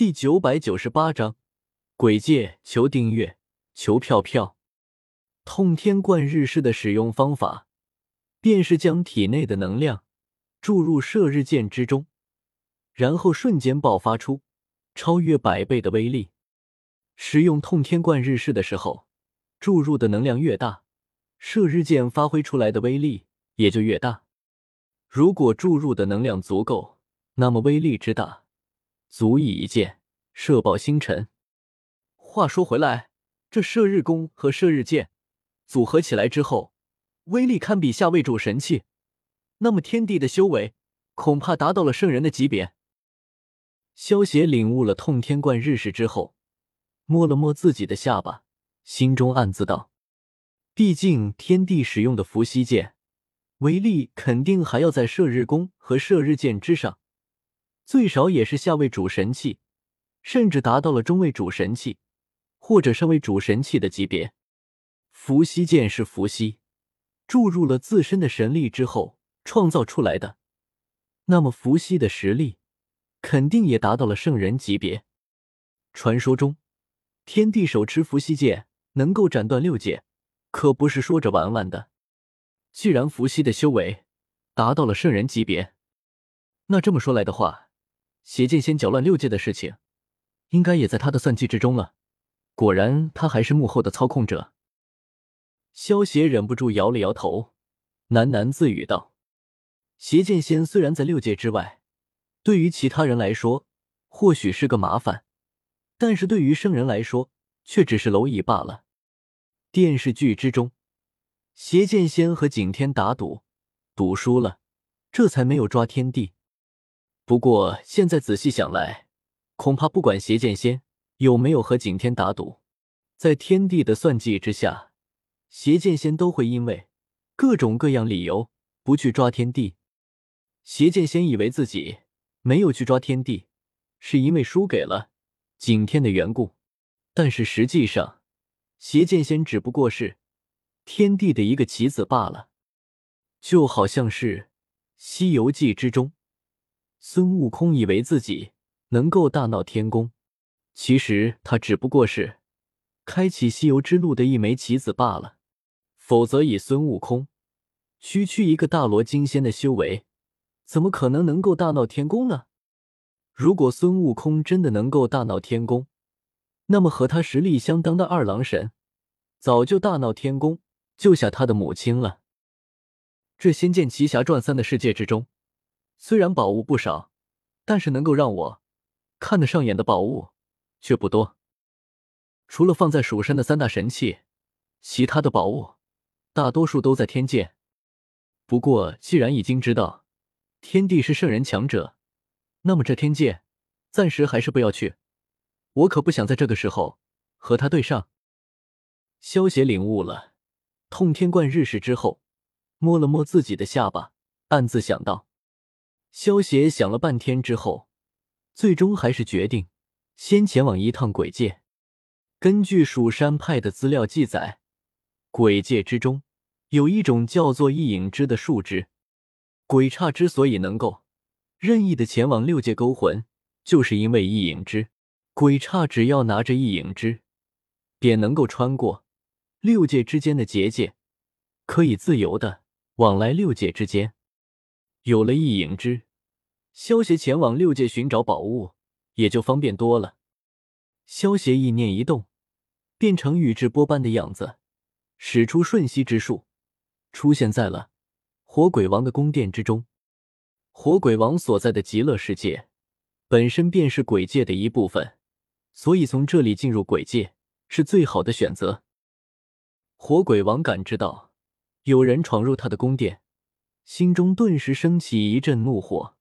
第九百九十八章，鬼界求订阅，求票票。通天贯日式的使用方法，便是将体内的能量注入射日剑之中，然后瞬间爆发出超越百倍的威力。使用通天贯日式的时候，注入的能量越大，射日剑发挥出来的威力也就越大。如果注入的能量足够，那么威力之大。足以一剑射爆星辰。话说回来，这射日弓和射日箭组合起来之后，威力堪比下位主神器。那么天地的修为恐怕达到了圣人的级别。萧协领悟了通天贯日式之后，摸了摸自己的下巴，心中暗自道：毕竟天地使用的伏羲剑，威力肯定还要在射日弓和射日箭之上。最少也是下位主神器，甚至达到了中位主神器，或者上位主神器的级别。伏羲剑是伏羲注入了自身的神力之后创造出来的，那么伏羲的实力肯定也达到了圣人级别。传说中，天帝手持伏羲剑能够斩断六界，可不是说着玩玩的。既然伏羲的修为达到了圣人级别，那这么说来的话，邪剑仙搅乱六界的事情，应该也在他的算计之中了。果然，他还是幕后的操控者。萧邪忍不住摇了摇头，喃喃自语道：“邪剑仙虽然在六界之外，对于其他人来说或许是个麻烦，但是对于圣人来说却只是蝼蚁罢了。”电视剧之中，邪剑仙和景天打赌，赌输了，这才没有抓天帝。不过现在仔细想来，恐怕不管邪剑仙有没有和景天打赌，在天帝的算计之下，邪剑仙都会因为各种各样理由不去抓天帝。邪剑仙以为自己没有去抓天帝，是因为输给了景天的缘故，但是实际上，邪剑仙只不过是天帝的一个棋子罢了，就好像是《西游记》之中。孙悟空以为自己能够大闹天宫，其实他只不过是开启西游之路的一枚棋子罢了。否则，以孙悟空区区一个大罗金仙的修为，怎么可能能够大闹天宫呢？如果孙悟空真的能够大闹天宫，那么和他实力相当的二郎神早就大闹天宫，救下他的母亲了。这《仙剑奇侠传三》的世界之中。虽然宝物不少，但是能够让我看得上眼的宝物却不多。除了放在蜀山的三大神器，其他的宝物大多数都在天界。不过，既然已经知道天帝是圣人强者，那么这天界暂时还是不要去。我可不想在这个时候和他对上。萧邪领悟了通天贯日式之后，摸了摸自己的下巴，暗自想到。萧协想了半天之后，最终还是决定先前往一趟鬼界。根据蜀山派的资料记载，鬼界之中有一种叫做一影之的树枝。鬼刹之所以能够任意的前往六界勾魂，就是因为一影之。鬼刹只要拿着一影之，便能够穿过六界之间的结界，可以自由的往来六界之间。有了异影之，萧协前往六界寻找宝物也就方便多了。萧协意念一动，变成宇智波般的样子，使出瞬息之术，出现在了火鬼王的宫殿之中。火鬼王所在的极乐世界，本身便是鬼界的一部分，所以从这里进入鬼界是最好的选择。火鬼王感知到有人闯入他的宫殿。心中顿时升起一阵怒火。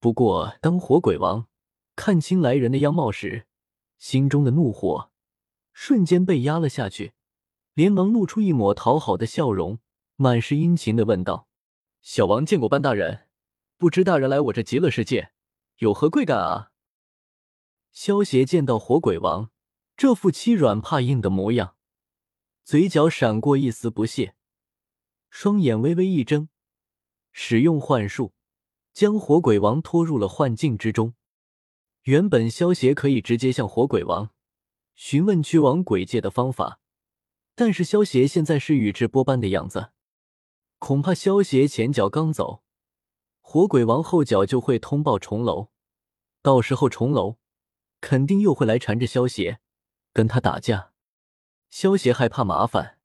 不过，当火鬼王看清来人的样貌时，心中的怒火瞬间被压了下去，连忙露出一抹讨好的笑容，满是殷勤的问道：“小王见过班大人，不知大人来我这极乐世界有何贵干啊？”萧协见到火鬼王这副欺软怕硬的模样，嘴角闪过一丝不屑，双眼微微一睁。使用幻术，将火鬼王拖入了幻境之中。原本萧协可以直接向火鬼王询问去往鬼界的方法，但是萧协现在是宇智波斑的样子，恐怕萧协前脚刚走，火鬼王后脚就会通报重楼，到时候重楼肯定又会来缠着萧协，跟他打架。萧协害怕麻烦，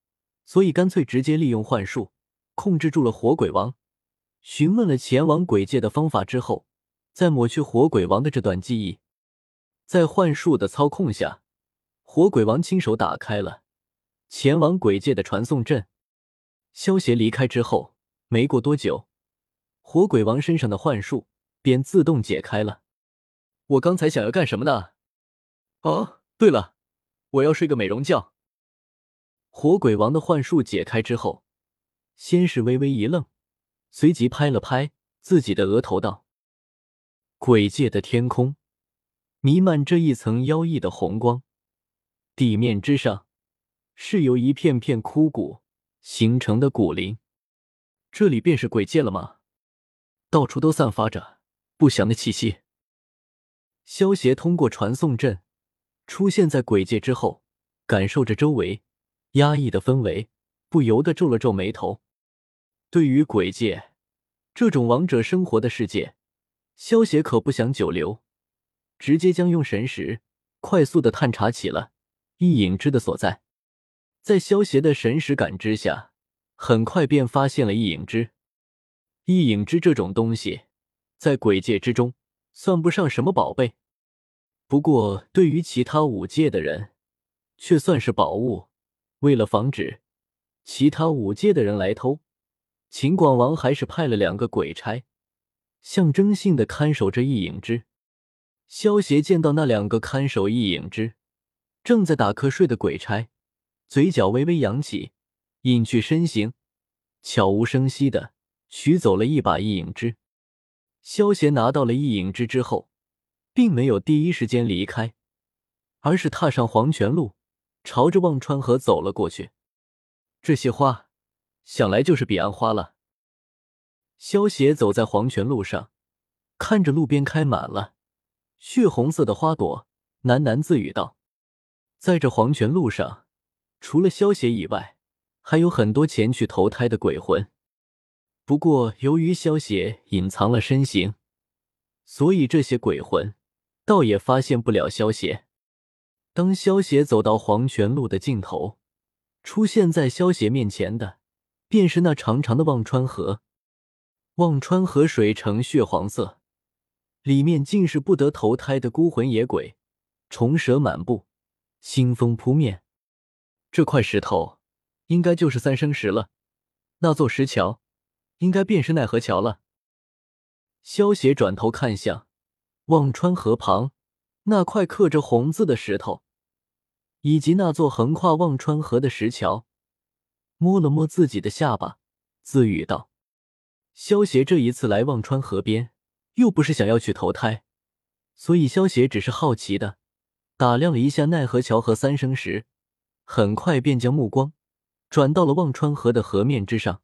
所以干脆直接利用幻术控制住了火鬼王。询问了前往鬼界的方法之后，再抹去火鬼王的这段记忆，在幻术的操控下，火鬼王亲手打开了前往鬼界的传送阵。萧协离开之后，没过多久，火鬼王身上的幻术便自动解开了。我刚才想要干什么呢？哦，对了，我要睡个美容觉。火鬼王的幻术解开之后，先是微微一愣。随即拍了拍自己的额头，道：“鬼界的天空弥漫着一层妖异的红光，地面之上是由一片片枯骨形成的骨林。这里便是鬼界了吗？到处都散发着不祥的气息。”萧协通过传送阵出现在鬼界之后，感受着周围压抑的氛围，不由得皱了皱眉头。对于鬼界这种王者生活的世界，萧协可不想久留，直接将用神识快速的探查起了异影之的所在。在萧协的神识感知下，很快便发现了异影之。异影之这种东西，在鬼界之中算不上什么宝贝，不过对于其他五界的人，却算是宝物。为了防止其他五界的人来偷。秦广王还是派了两个鬼差，象征性的看守着一影之。萧协见到那两个看守一影之正在打瞌睡的鬼差，嘴角微微扬起，隐去身形，悄无声息的取走了一把一影之。萧协拿到了一影之之后，并没有第一时间离开，而是踏上黄泉路，朝着忘川河走了过去。这些花。想来就是彼岸花了。萧协走在黄泉路上，看着路边开满了血红色的花朵，喃喃自语道：“在这黄泉路上，除了萧协以外，还有很多前去投胎的鬼魂。不过，由于萧协隐藏了身形，所以这些鬼魂倒也发现不了萧协。当萧协走到黄泉路的尽头，出现在萧协面前的。”便是那长长的忘川河，忘川河水呈血黄色，里面尽是不得投胎的孤魂野鬼，虫蛇满布，腥风扑面。这块石头应该就是三生石了，那座石桥应该便是奈何桥了。萧协转头看向忘川河旁那块刻着红字的石头，以及那座横跨忘川河的石桥。摸了摸自己的下巴，自语道：“萧协这一次来忘川河边，又不是想要去投胎，所以萧协只是好奇的打量了一下奈何桥和三生石，很快便将目光转到了忘川河的河面之上。